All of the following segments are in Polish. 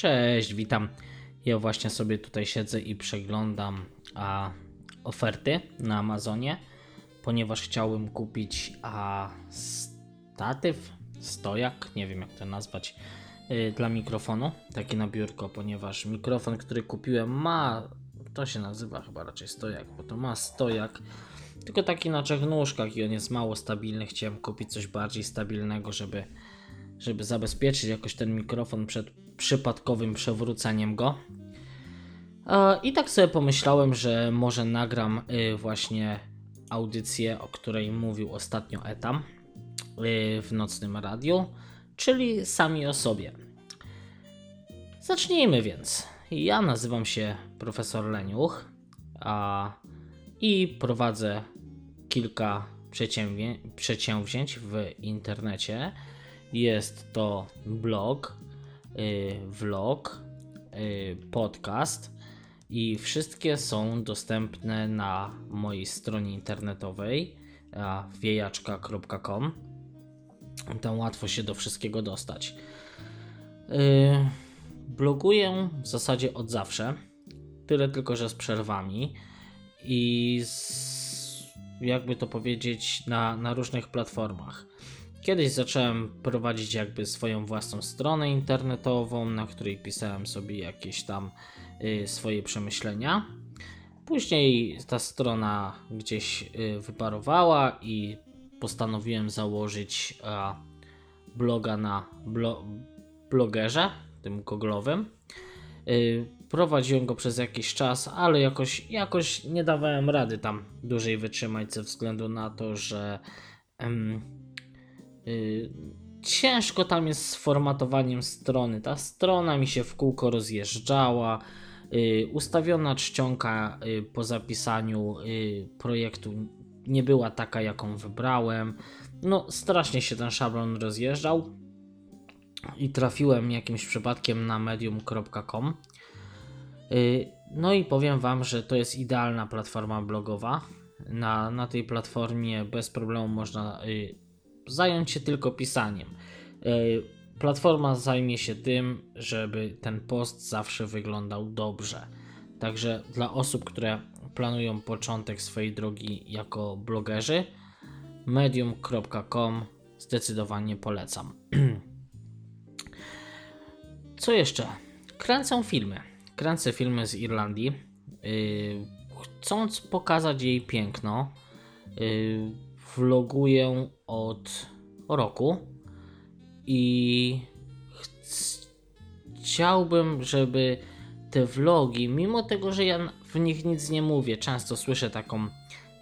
Cześć, witam. Ja właśnie sobie tutaj siedzę i przeglądam a, oferty na Amazonie, ponieważ chciałem kupić a, statyw, stojak, nie wiem jak to nazwać, y, dla mikrofonu, taki na biurko, ponieważ mikrofon, który kupiłem ma, to się nazywa chyba raczej stojak, bo to ma stojak, tylko taki na trzech nóżkach i on jest mało stabilny. Chciałem kupić coś bardziej stabilnego, żeby żeby zabezpieczyć jakoś ten mikrofon przed przypadkowym przewróceniem go. E, I tak sobie pomyślałem, że może nagram y, właśnie audycję, o której mówił ostatnio Etam y, w nocnym radiu, czyli sami o sobie. Zacznijmy więc. Ja nazywam się profesor Leniuch a, i prowadzę kilka przedsięwzię- przedsięwzięć w internecie. Jest to blog, vlog, y, podcast i wszystkie są dostępne na mojej stronie internetowej wiejaczka.com. Tam łatwo się do wszystkiego dostać. Y, bloguję w zasadzie od zawsze. Tyle tylko, że z przerwami i z, jakby to powiedzieć na, na różnych platformach. Kiedyś zacząłem prowadzić jakby swoją własną stronę internetową, na której pisałem sobie jakieś tam y, swoje przemyślenia. Później ta strona gdzieś y, wyparowała i postanowiłem założyć bloga na blo, blogerze, tym goglowym. Y, prowadziłem go przez jakiś czas, ale jakoś, jakoś nie dawałem rady tam dłużej wytrzymać ze względu na to, że ciężko tam jest z formatowaniem strony. Ta strona mi się w kółko rozjeżdżała. Y, ustawiona czcionka y, po zapisaniu y, projektu nie była taka, jaką wybrałem. No, strasznie się ten szablon rozjeżdżał i trafiłem jakimś przypadkiem na medium.com. Y, No i powiem Wam, że to jest idealna platforma blogowa. Na, na tej platformie bez problemu można y, zająć się tylko pisaniem. Y, Platforma zajmie się tym, żeby ten post zawsze wyglądał dobrze. Także dla osób, które planują początek swojej drogi jako blogerzy, medium.com zdecydowanie polecam. Co jeszcze? Kręcę filmy. Kręcę filmy z Irlandii. Yy, chcąc pokazać jej piękno, yy, vloguję od roku i chc- chciałbym, żeby te vlogi, mimo tego, że ja w nich nic nie mówię, często słyszę taką,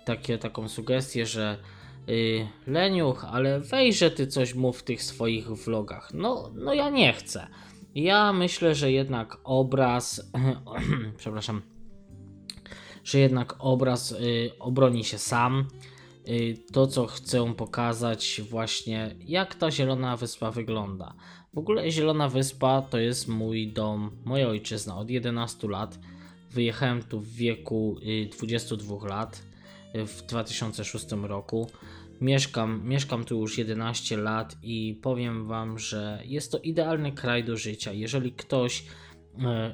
takie, taką sugestię, że yy, Leniuch, ale wejże ty coś mów w tych swoich vlogach. No, no ja nie chcę. Ja myślę, że jednak obraz, przepraszam, że jednak obraz y, obroni się sam. Y, to, co chcę pokazać, właśnie jak ta Zielona Wyspa wygląda. W ogóle Zielona Wyspa to jest mój dom, moja ojczyzna od 11 lat. Wyjechałem tu w wieku y, 22 lat y, w 2006 roku. Mieszkam, mieszkam tu już 11 lat i powiem Wam, że jest to idealny kraj do życia. Jeżeli ktoś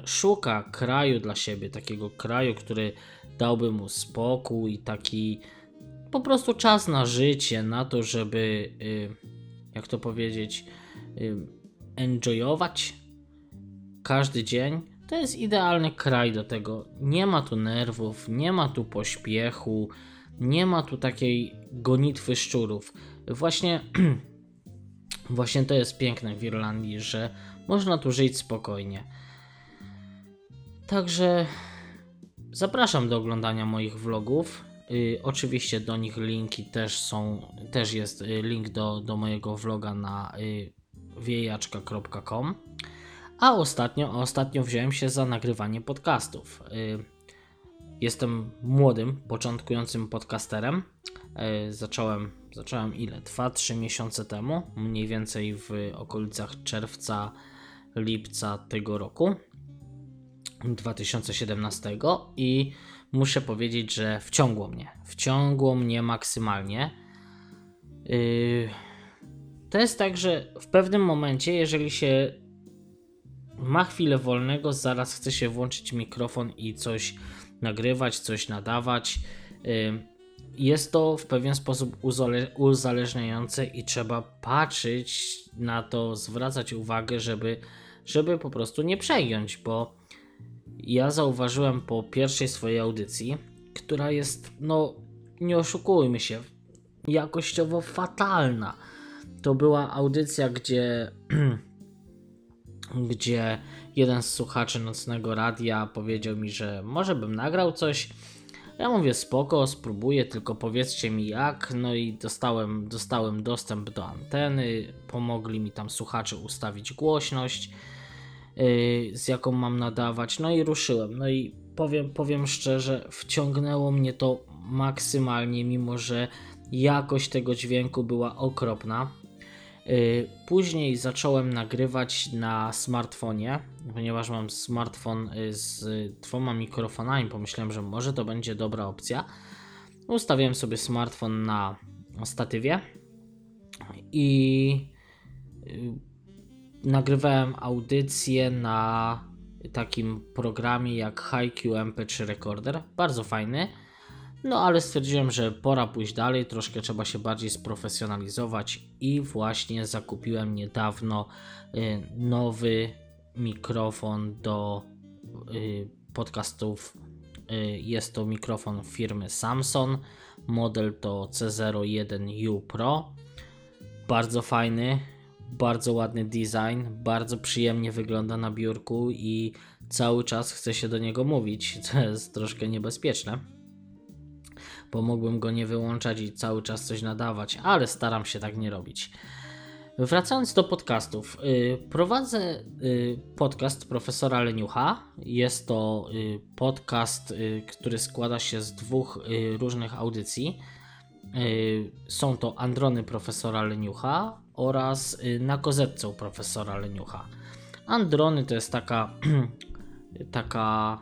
szuka kraju dla siebie, takiego kraju, który dałby mu spokój i taki po prostu czas na życie, na to, żeby, y, jak to powiedzieć, y, enjoyować każdy dzień, to jest idealny kraj do tego. Nie ma tu nerwów, nie ma tu pośpiechu, nie ma tu takiej gonitwy szczurów. Właśnie, właśnie to jest piękne w Irlandii, że można tu żyć spokojnie. Także zapraszam do oglądania moich vlogów. Y, oczywiście do nich linki też są, też jest y, link do, do mojego vloga na y, wiejaczka.com. A ostatnio, ostatnio wziąłem się za nagrywanie podcastów. Y, Jestem młodym, początkującym podcasterem. E, Zacząłem, zacząłem ile? 2-3 miesiące temu, mniej więcej w okolicach czerwca, lipca tego roku 2017 i muszę powiedzieć, że wciągło mnie. Wciągło mnie maksymalnie. Yy, To jest tak, że w pewnym momencie, jeżeli się ma chwilę wolnego, zaraz chce się włączyć mikrofon i coś nagrywać, coś nadawać. Y, Jest to w pewien sposób uzale- uzależniające i trzeba patrzeć na to, zwracać uwagę, żeby, żeby po prostu nie przegiąć, bo ja zauważyłem po pierwszej swojej audycji, która jest, no nie oszukujmy się, jakościowo fatalna. To była audycja, gdzie, gdzie jeden z słuchaczy nocnego radia powiedział mi, że może bym nagrał coś. Ja mówię spoko, spróbuję, tylko powiedzcie mi jak. No i dostałem, dostałem dostęp do anteny, pomogli mi tam słuchacze ustawić głośność, z jaką mam nadawać, no i ruszyłem. No i powiem, powiem szczerze, wciągnęło mnie to maksymalnie, mimo że jakość tego dźwięku była okropna. Yy, Później zacząłem nagrywać na smartfonie, ponieważ mam smartfon y, z dwoma mikrofonami. Pomyślałem, że może to będzie dobra opcja. Ustawiłem sobie smartfon na statywie i y, nagrywałem audycję na takim programie jak HiQ MP3 Recorder. Bardzo fajny. No ale stwierdziłem, że pora pójść dalej, troszkę trzeba się bardziej sprofesjonalizować i właśnie zakupiłem niedawno y, nowy mikrofon do y, podcastów. Y, Jest to mikrofon firmy Samsung. Model to C01U Pro. Bardzo fajny, bardzo ładny design, bardzo przyjemnie wygląda na biurku i cały czas chce się do niego mówić, co jest troszkę niebezpieczne bo mógłbym go nie wyłączać i cały czas coś nadawać, ale staram się tak nie robić. Wracając do podcastów, y, prowadzę y, podcast profesora Leniucha. Jest to y, podcast, który składa się z dwóch różnych audycji. Są to Androny profesora Leniucha oraz y, Na kozetce u profesora Leniucha. Androny to jest taka, taka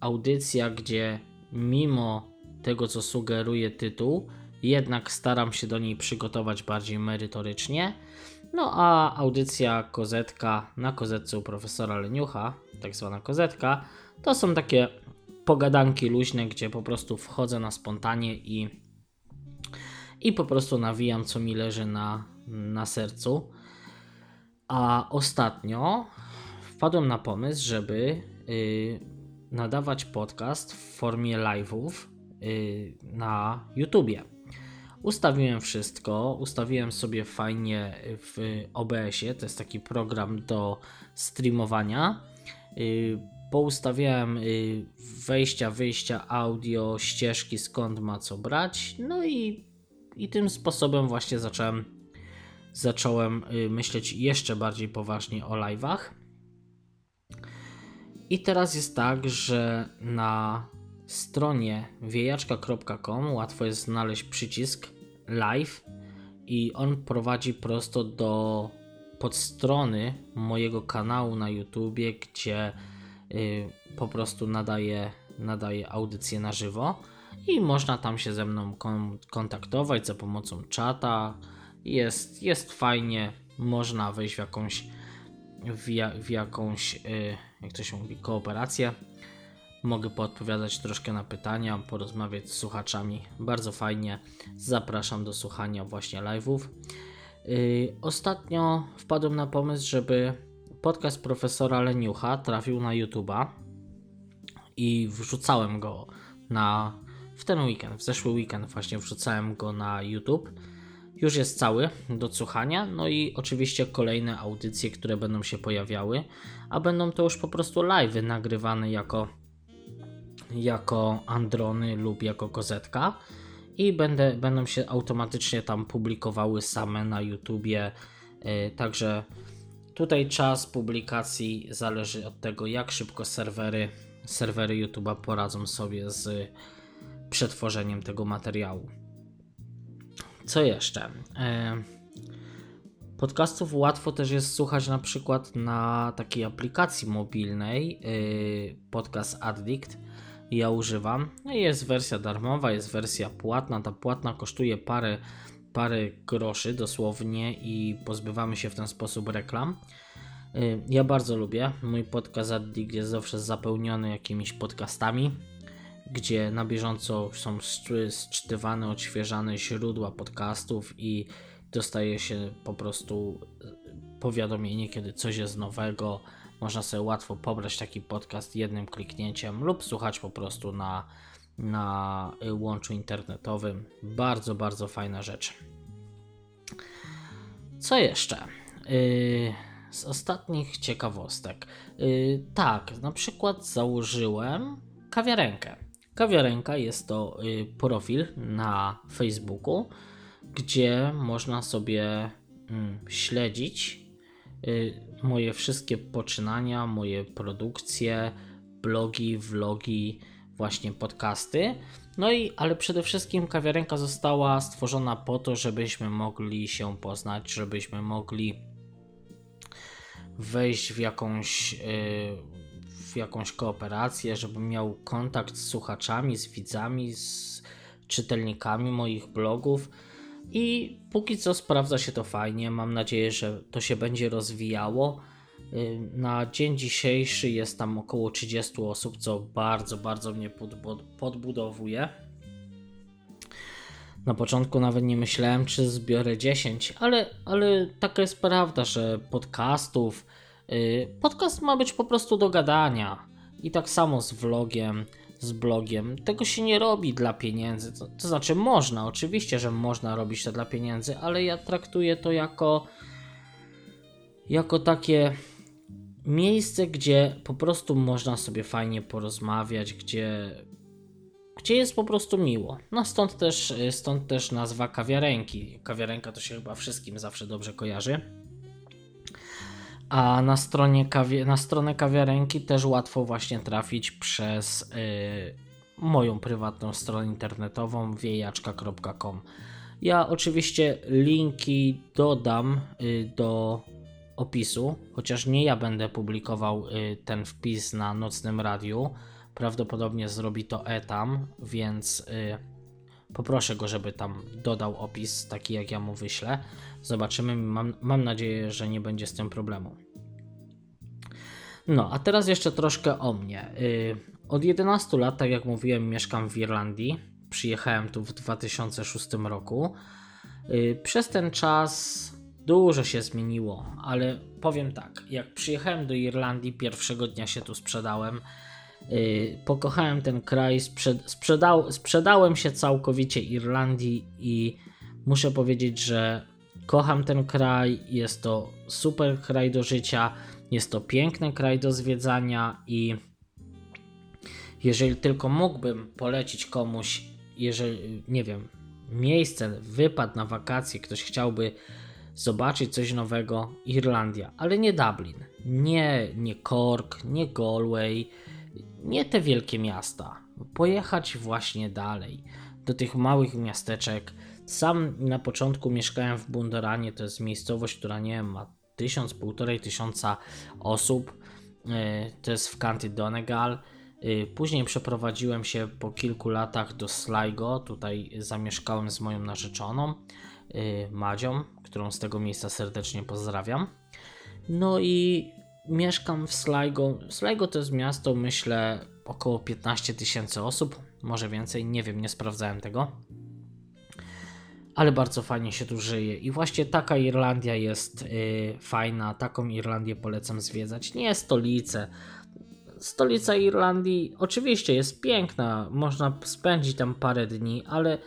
audycja, gdzie mimo tego, co sugeruje tytuł, jednak staram się do niej przygotować bardziej merytorycznie. No a audycja kozetka na kozetce u profesora Leniucha, tak zwana kozetka, to są takie pogadanki luźne, gdzie po prostu wchodzę na spontanie i, i po prostu nawijam, co mi leży na, na sercu. A ostatnio wpadłem na pomysł, żeby y, nadawać podcast w formie live'ów y, na YouTubie. Ustawiłem wszystko, ustawiłem sobie fajnie w OBS-ie, to jest taki program do streamowania. Y, Poustawiałem y, wejścia, wyjścia, audio, ścieżki, skąd ma co brać. No i, i tym sposobem właśnie zacząłem, zacząłem y, myśleć jeszcze bardziej poważnie o live'ach. I teraz jest tak, że na stronie wiejaczka.com łatwo jest znaleźć przycisk live i on prowadzi prosto do podstrony mojego kanału na YouTubie, gdzie y, po prostu nadaję, nadaję audycję na żywo i można tam się ze mną kon- kontaktować za pomocą czata. Jest, jest fajnie, można wejść w jakąś w, ja, w jakąś, y, jak to się mówi, kooperację. Mogę poodpowiadać troszkę na pytania, porozmawiać z słuchaczami. Bardzo fajnie. Zapraszam do słuchania właśnie live'ów. Yy, ostatnio wpadłem na pomysł, żeby podcast profesora Leniucha trafił na YouTube'a i wrzucałem go na w ten weekend, w zeszły weekend właśnie wrzucałem go na YouTube. Już jest cały do słuchania, no i oczywiście kolejne audycje, które będą się pojawiały, a będą to już po prostu live nagrywane jako jako Androny lub jako kozetka i będę, będą się automatycznie tam publikowały same na YouTubie. Yy, Także tutaj czas publikacji zależy od tego, jak szybko serwery, serwery YouTube'a poradzą sobie z przetworzeniem tego materiału. Co jeszcze? E, Podcastów łatwo też jest słuchać na przykład na takiej aplikacji mobilnej yy, Podcast Addict. Ja używam. No Jest wersja darmowa, jest wersja płatna. Ta płatna kosztuje parę, parę groszy dosłownie i pozbywamy się w ten sposób reklam. Y, Ja bardzo lubię. Mój podcast Addict jest zawsze zapełniony jakimiś podcastami, gdzie na bieżąco są sczytywane, odświeżane źródła podcastów i dostaje się po prostu y, powiadomienie, kiedy coś jest nowego. Można sobie łatwo pobrać taki podcast jednym kliknięciem lub słuchać po prostu na, na y, łączu internetowym. Bardzo, bardzo fajna rzecz. Co jeszcze? Yy, z ostatnich ciekawostek. Tak, na przykład założyłem kawiarenkę. Kawiarenka jest to yy, profil na Facebooku, gdzie można sobie mm, śledzić yy, moje wszystkie poczynania, moje produkcje, blogi, vlogi, właśnie podcasty. No i, ale przede wszystkim kawiarenka została stworzona po to, żebyśmy mogli się poznać, żebyśmy mogli wejść w jakąś, yy, jakąś kooperację, żebym miał kontakt z słuchaczami, z widzami, z czytelnikami moich blogów. I póki co sprawdza się to fajnie. Mam nadzieję, że to się będzie rozwijało. Yy, Na dzień dzisiejszy jest tam około 30 osób, co bardzo, bardzo mnie podbu- podbudowuje. Na początku nawet nie myślałem, czy zbiorę 10, ale, ale taka jest prawda, że podcastów. Yy, podcast ma być po prostu do gadania. I tak samo z vlogiem, z blogiem. Tego się nie robi dla pieniędzy. To, to znaczy, można, oczywiście, że można robić to dla pieniędzy, ale ja traktuję to jako. jako takie miejsce, gdzie po prostu można sobie fajnie porozmawiać, gdzie gdzie jest po prostu miło. No stąd też, stąd też nazwa kawiarenki. Kawiarenka to się chyba wszystkim zawsze dobrze kojarzy. A na, stronie kawie, na stronę kawiarenki też łatwo właśnie trafić przez y, moją prywatną stronę internetową wiejaczka.com. Ja oczywiście linki dodam y, do opisu, chociaż nie ja będę publikował y, ten wpis na nocnym radiu. Prawdopodobnie zrobi to Etam, więc poproszę go, żeby tam dodał opis, taki jak ja mu wyślę. Zobaczymy. Mam, mam nadzieję, że nie będzie z tym problemu. No, a teraz jeszcze troszkę o mnie. Y, od 11 lat, tak jak mówiłem, mieszkam w Irlandii. Przyjechałem tu w 2006 roku. Y, Przez ten czas dużo się zmieniło, ale powiem tak, jak przyjechałem do Irlandii, pierwszego dnia się tu sprzedałem. Yy, pokochałem ten kraj, sprzed, sprzedał, sprzedałem się całkowicie Irlandii i muszę powiedzieć, że kocham ten kraj. Jest to super kraj do życia, jest to piękny kraj do zwiedzania i jeżeli tylko mógłbym polecić komuś, jeżeli nie wiem, miejsce, wypad na wakacje, ktoś chciałby zobaczyć coś nowego, Irlandia, ale nie Dublin, nie, nie Cork, nie Galway, nie te wielkie miasta. Pojechać właśnie dalej, do tych małych miasteczek. Sam na początku mieszkałem w Bunderanie, to jest miejscowość, która nie ma tysiąc, półtorej tysiąca osób. Yy, To jest w County Donegal. Yy, Później przeprowadziłem się po kilku latach do Sligo. Tutaj zamieszkałem z moją narzeczoną, yy, Madzią, którą z tego miejsca serdecznie pozdrawiam. No i mieszkam w Sligo. Sligo to jest miasto, myślę, około 15 tysięcy osób, może więcej, nie wiem, nie sprawdzałem tego. Ale bardzo fajnie się tu żyje i właśnie taka Irlandia jest y, fajna, taką Irlandię polecam zwiedzać. Nie stolice. Stolica Irlandii oczywiście jest piękna, można spędzić tam parę dni, ale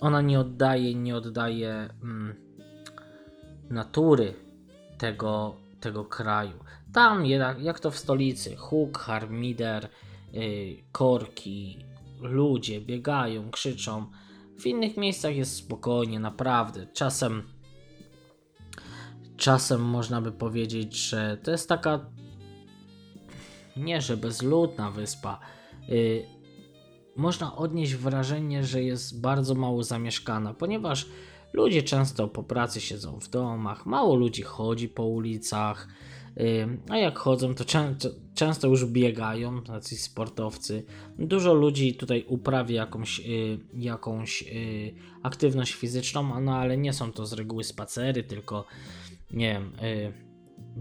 ona nie oddaje, nie oddaje mm, natury tego, tego kraju. Tam jednak, jak to w stolicy, huk, harmider, yy, korki, ludzie biegają, krzyczą. W innych miejscach jest spokojnie, naprawdę. Czasem, czasem można by powiedzieć, że to jest taka nie, że bezludna wyspa. Yy, można odnieść wrażenie, że jest bardzo mało zamieszkana, ponieważ ludzie często po pracy siedzą w domach, mało ludzi chodzi po ulicach, a jak chodzą, to często, już biegają, tacy sportowcy. Dużo ludzi tutaj uprawia jakąś, yy, jakąś yy, aktywność fizyczną, no ale nie są to z reguły spacery, tylko nie wiem, yy,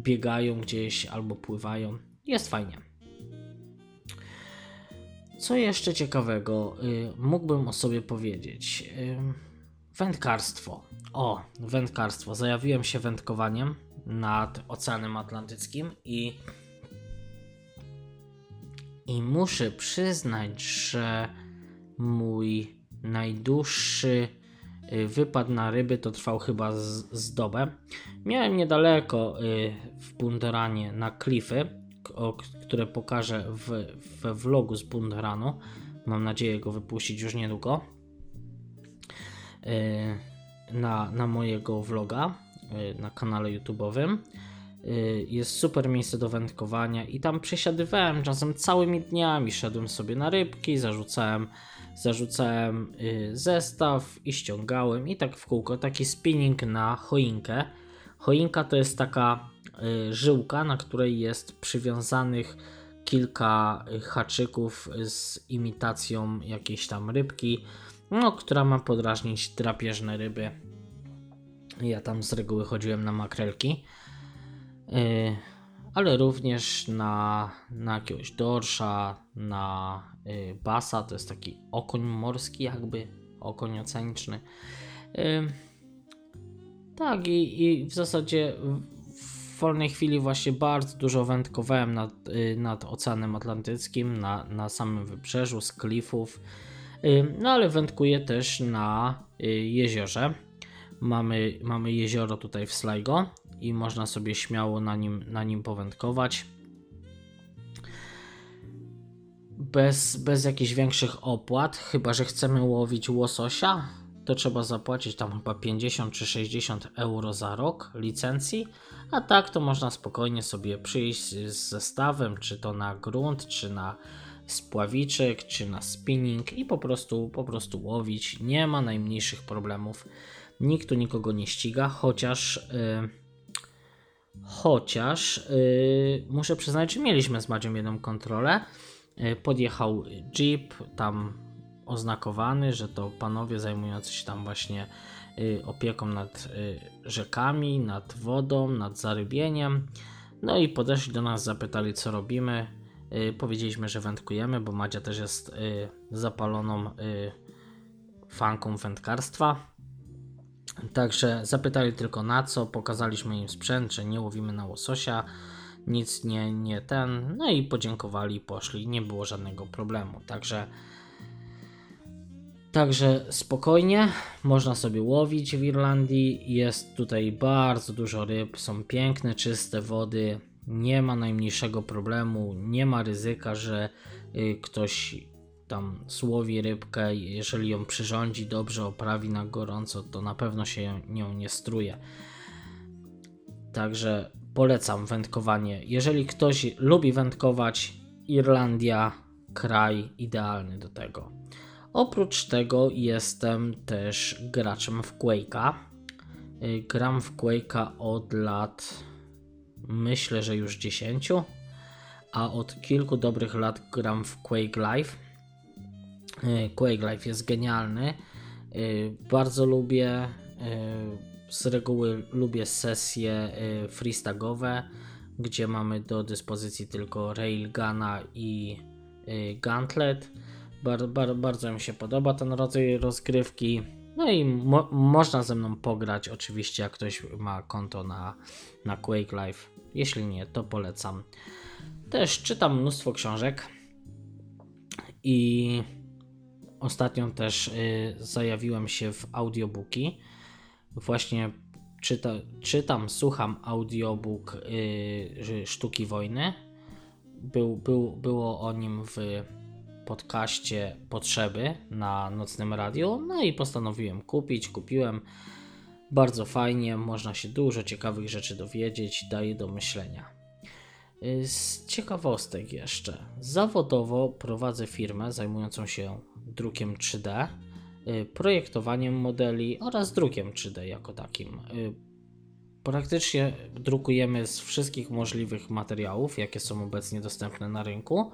biegają gdzieś albo pływają. Jest fajnie. Co jeszcze ciekawego y, mógłbym o sobie powiedzieć? Y, wędkarstwo. O, wędkarstwo. Zajawiłem się wędkowaniem nad Oceanem Atlantyckim i i muszę przyznać, że mój najdłuższy y, wypad na ryby to trwał chyba z, z dobę. Miałem niedaleko y, w Bunderanie na klify, które pokażę w, we vlogu z Bunderanu. Mam nadzieję go wypuścić już niedługo. Y, Na, na mojego vloga na kanale YouTube'owym. Y, Jest super miejsce do wędkowania i tam przesiadywałem czasem całymi dniami. Szedłem sobie na rybki, zarzucałem, zarzucałem y, zestaw i ściągałem i tak w kółko. Taki spinning na choinkę. Choinka to jest taka y, żyłka, na której jest przywiązanych kilka y, haczyków z imitacją jakiejś tam rybki, no, która ma podrażnić drapieżne ryby. Ja tam z reguły chodziłem na makrelki. Yy, ale również na, na jakiegoś dorsza, na yy, basa, to jest taki okoń morski jakby, okoń oceaniczny. Yy, tak i, i w zasadzie w- wolnej chwili właśnie bardzo dużo wędkowałem nad, yy, nad Oceanem Atlantyckim, na, na samym wybrzeżu, z klifów, Yy, no ale wędkuję też na yy, jeziorze. Mamy, mamy jezioro tutaj w Sligo i można sobie śmiało na nim, na nim powędkować. Bez, bez jakichś większych opłat, chyba że chcemy łowić łososia, to trzeba zapłacić tam chyba 50 czy 60 euro za rok licencji, a tak to można spokojnie sobie przyjść z zestawem, czy to na grunt, czy na spławiczek, czy na spinning i po prostu, po prostu łowić. Nie ma najmniejszych problemów. Nikt tu nikogo nie ściga, chociaż. Yy, chociaż yy, muszę przyznać, że mieliśmy z Madzią jedną kontrolę. Yy, podjechał jeep, tam oznakowany, że to panowie zajmujący się tam właśnie yy, opieką nad yy, rzekami, nad wodą, nad zarybieniem. No i podeszli do nas, zapytali co robimy. Yy, powiedzieliśmy, że wędkujemy, bo Madzia też jest yy, zapaloną fanką wędkarstwa. Także zapytali tylko na co, pokazaliśmy im sprzęt, że nie łowimy na łososia, nic nie, nie ten, no i podziękowali, poszli, nie było żadnego problemu. Także, także spokojnie, można sobie łowić w Irlandii, jest tutaj bardzo dużo ryb, są piękne, czyste wody, nie ma najmniejszego problemu, nie ma ryzyka, że y, ktoś tam złowi rybkę, jeżeli ją przyrządzi dobrze, oprawi na gorąco, to na pewno się nią nie struje. Także polecam wędkowanie. Jeżeli ktoś lubi wędkować, Irlandia kraj idealny do tego. Oprócz tego jestem też graczem w Quake'a. Y, Gram w Quake'a od lat myślę, że już 10, a od kilku dobrych lat gram w Quake Live. Y, Quake Life jest genialny. Y, Bardzo lubię. y, Z reguły lubię sesje freestagowe, gdzie mamy do dyspozycji tylko Railguna i Gauntlet. Bar, bar, bardzo mi się podoba ten rodzaj rozgrywki. No i mo- można ze mną pograć, oczywiście, jak ktoś ma konto na, na Quake Life. Jeśli nie, to polecam. Też czytam mnóstwo książek i Ostatnio też y, zajawiłem się w audiobooki. Właśnie czyta, czytam, słucham audiobook y, Sztuki Wojny. Był, był, było o nim w podcaście Potrzeby na nocnym radiu. No i postanowiłem kupić. Kupiłem. Bardzo fajnie, można się dużo ciekawych rzeczy dowiedzieć, daje do myślenia. Y, Z ciekawostek jeszcze. Zawodowo prowadzę firmę zajmującą się drukiem 3D, y, projektowaniem modeli oraz drukiem 3D jako takim. Y, Praktycznie drukujemy z wszystkich możliwych materiałów, jakie są obecnie dostępne na rynku.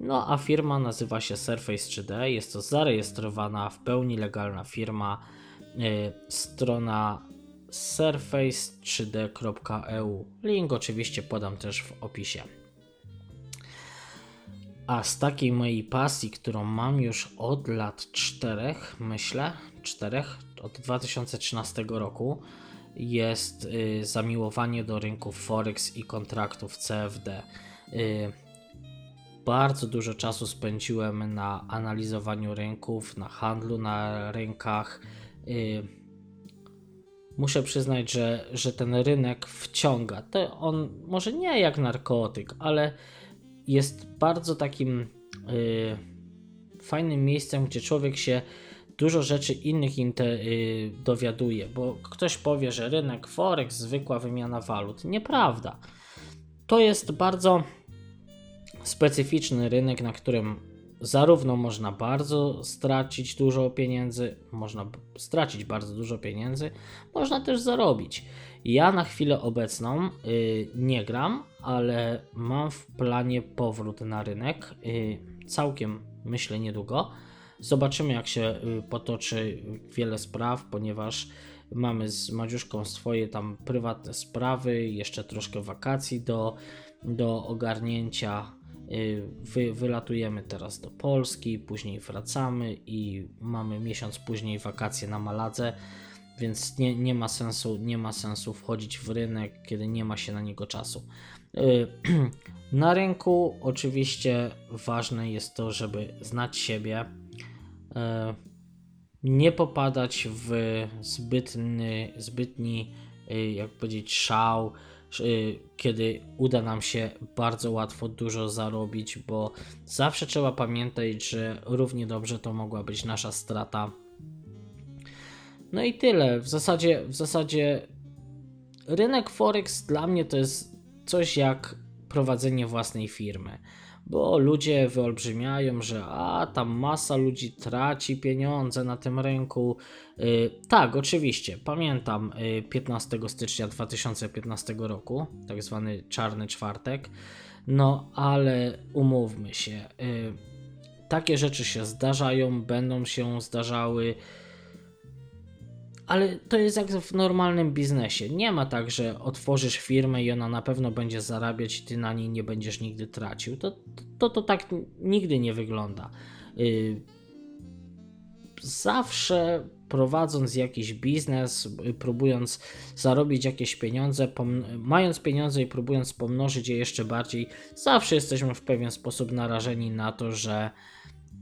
No a firma nazywa się Surface 3D. Jest to zarejestrowana, w pełni legalna firma. Y, Strona surface3d.eu. Link oczywiście podam też w opisie. A z takiej mojej pasji, którą mam już od lat czterech, myślę, czterech, od 2013 roku, jest y, zamiłowanie do rynków Forex i kontraktów CFD. Y, bardzo dużo czasu spędziłem na analizowaniu rynków, na handlu na rynkach. Y, muszę przyznać, że, że ten rynek wciąga. To on może nie jak narkotyk, ale jest bardzo takim y, fajnym miejscem, gdzie człowiek się dużo rzeczy innych inte, y, dowiaduje, bo ktoś powie, że rynek Forex, zwykła wymiana walut. Nieprawda. To jest bardzo specyficzny rynek, na którym zarówno można bardzo stracić dużo pieniędzy, można stracić bardzo dużo pieniędzy, można też zarobić. Ja na chwilę obecną y, nie gram, ale mam w planie powrót na rynek. Y, całkiem myślę niedługo. Zobaczymy, jak się y, potoczy wiele spraw, ponieważ mamy z Madziuszką swoje tam prywatne sprawy, jeszcze troszkę wakacji do, do ogarnięcia. Y, wy, wylatujemy teraz do Polski, później wracamy i mamy miesiąc później wakacje na Maladze, więc nie, nie, ma sensu, nie ma sensu wchodzić w rynek, kiedy nie ma się na niego czasu. Y, na rynku oczywiście ważne jest to, żeby znać siebie, y, nie popadać w zbytny, zbytni, jak powiedzieć, szał, kiedy uda nam się bardzo łatwo dużo zarobić, bo zawsze trzeba pamiętać, że równie dobrze to mogła być nasza strata. No i tyle. W zasadzie, w zasadzie rynek Forex dla mnie to jest coś jak prowadzenie własnej firmy bo ludzie wyolbrzymiają, że a tam masa ludzi traci pieniądze na tym rynku. Yy, tak, oczywiście, pamiętam yy, 15 stycznia 2015 roku, tak zwany czarny czwartek. No, ale umówmy się, yy, takie rzeczy się zdarzają, będą się zdarzały ale to jest jak w normalnym biznesie. Nie ma tak, że otworzysz firmę i ona na pewno będzie zarabiać i ty na niej nie będziesz nigdy tracił. To to, to tak nigdy nie wygląda. Y, zawsze prowadząc jakiś biznes, y, próbując zarobić jakieś pieniądze, mając pieniądze i próbując pomnożyć je jeszcze bardziej, zawsze jesteśmy w pewien sposób narażeni na to, że,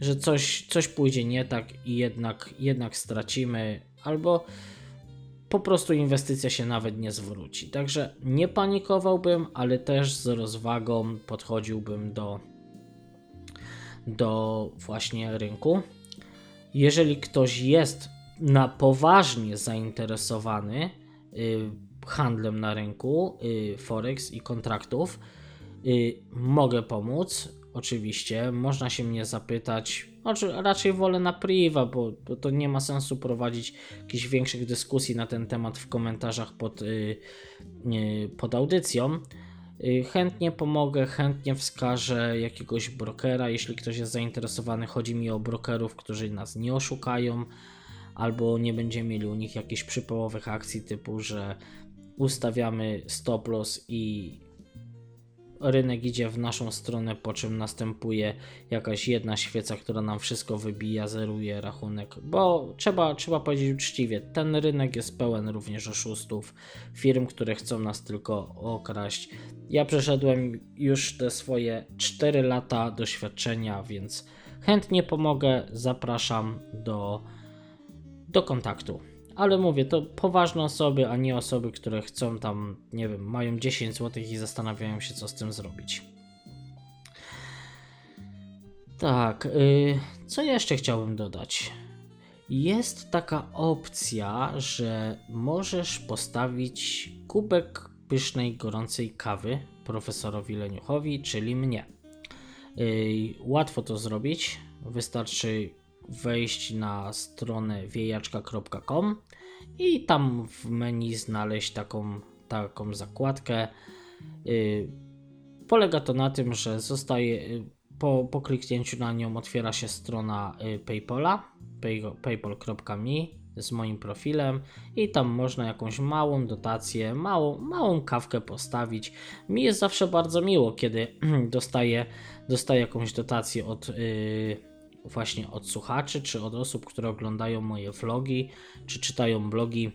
że coś, coś pójdzie nie tak i jednak, jednak stracimy albo po prostu inwestycja się nawet nie zwróci. Także nie panikowałbym, ale też z rozwagą podchodziłbym do, do właśnie rynku. Jeżeli ktoś jest na poważnie zainteresowany y, handlem na rynku y, Forex i kontraktów, y, mogę pomóc. Oczywiście, można się mnie zapytać, znaczy, raczej wolę na priwa, bo, bo, to nie ma sensu prowadzić jakichś większych dyskusji na ten temat w komentarzach pod, yy, yy, pod audycją. Yy, chętnie pomogę, chętnie wskażę jakiegoś brokera, jeśli ktoś jest zainteresowany. Chodzi mi o brokerów, którzy nas nie oszukają, albo nie będziemy mieli u nich jakichś przypołowych akcji typu, że ustawiamy stop loss i rynek idzie w naszą stronę, po czym następuje jakaś jedna świeca, która nam wszystko wybija, zeruje rachunek. Bo trzeba, trzeba powiedzieć uczciwie, ten rynek jest pełen również oszustów, firm, które chcą nas tylko okraść. Ja przeszedłem już te swoje 4 lata doświadczenia, więc chętnie pomogę, zapraszam do, do kontaktu. Ale mówię, to poważne osoby, a nie osoby, które chcą tam, nie wiem, mają 10 zł i zastanawiają się, co z tym zrobić. Tak, yy, co jeszcze chciałbym dodać? Jest taka opcja, że możesz postawić kubek pysznej, gorącej kawy profesorowi Leniuchowi, czyli mnie. Yy, łatwo to zrobić. Wystarczy wejść na stronę wiejaczka.com i tam w menu znaleźć taką, taką zakładkę. Yy, polega to na tym, że zostaje yy, po, po kliknięciu na nią otwiera się strona yy, PayPala pay, paypal.me z moim profilem i tam można jakąś małą dotację, małą, małą kawkę postawić. Mi jest zawsze bardzo miło, kiedy dostaję, dostaję jakąś dotację od yy, właśnie od słuchaczy, czy od osób, które oglądają moje vlogi, czy czytają blogi.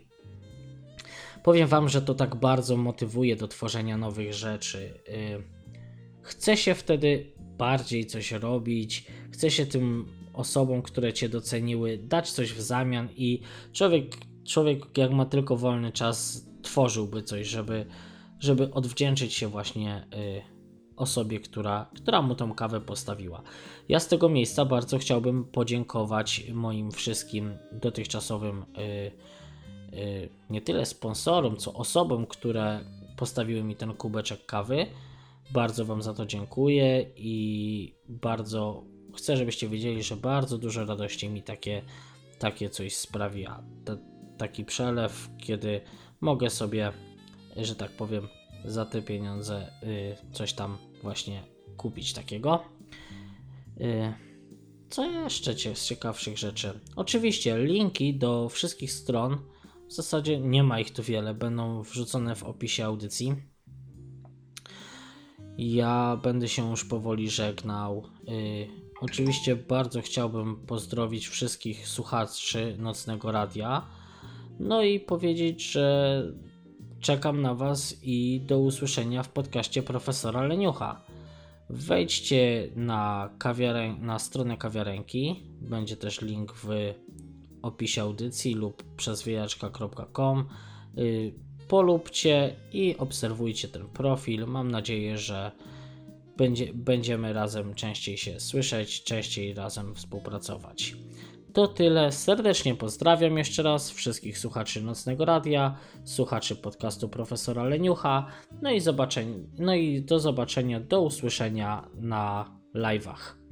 Powiem Wam, że to tak bardzo motywuje do tworzenia nowych rzeczy. Yy, chce się wtedy bardziej coś robić, chce się tym osobom, które Cię doceniły, dać coś w zamian i człowiek, człowiek jak ma tylko wolny czas, tworzyłby coś, żeby, żeby odwdzięczyć się właśnie y, osobie, która, która mu tą kawę postawiła. Ja z tego miejsca bardzo chciałbym podziękować moim wszystkim dotychczasowym y, y, nie tyle sponsorom, co osobom, które postawiły mi ten kubeczek kawy. Bardzo Wam za to dziękuję i bardzo chcę, żebyście wiedzieli, że bardzo dużo radości mi takie, takie coś sprawia. Taki przelew, kiedy mogę sobie, że tak powiem, za te pieniądze y, coś tam właśnie kupić takiego. Y, co jeszcze z ciekawszych rzeczy? Oczywiście linki do wszystkich stron, w zasadzie nie ma ich tu wiele, będą wrzucone w opisie audycji. Ja będę się już powoli żegnał. Y, oczywiście bardzo chciałbym pozdrowić wszystkich słuchaczy Nocnego Radia. No i powiedzieć, że czekam na Was i do usłyszenia w podcaście profesora Leniucha. Wejdźcie na, kawiarę, na stronę kawiarenki. Będzie też link w opisie audycji lub przez wyjaczka.com. Y, polubcie i obserwujcie ten profil. Mam nadzieję, że będzie, będziemy razem częściej się słyszeć, częściej razem współpracować. To tyle. Serdecznie pozdrawiam jeszcze raz wszystkich słuchaczy Nocnego Radia, słuchaczy podcastu profesora Leniucha. No i, no i do zobaczenia, do usłyszenia na live'ach.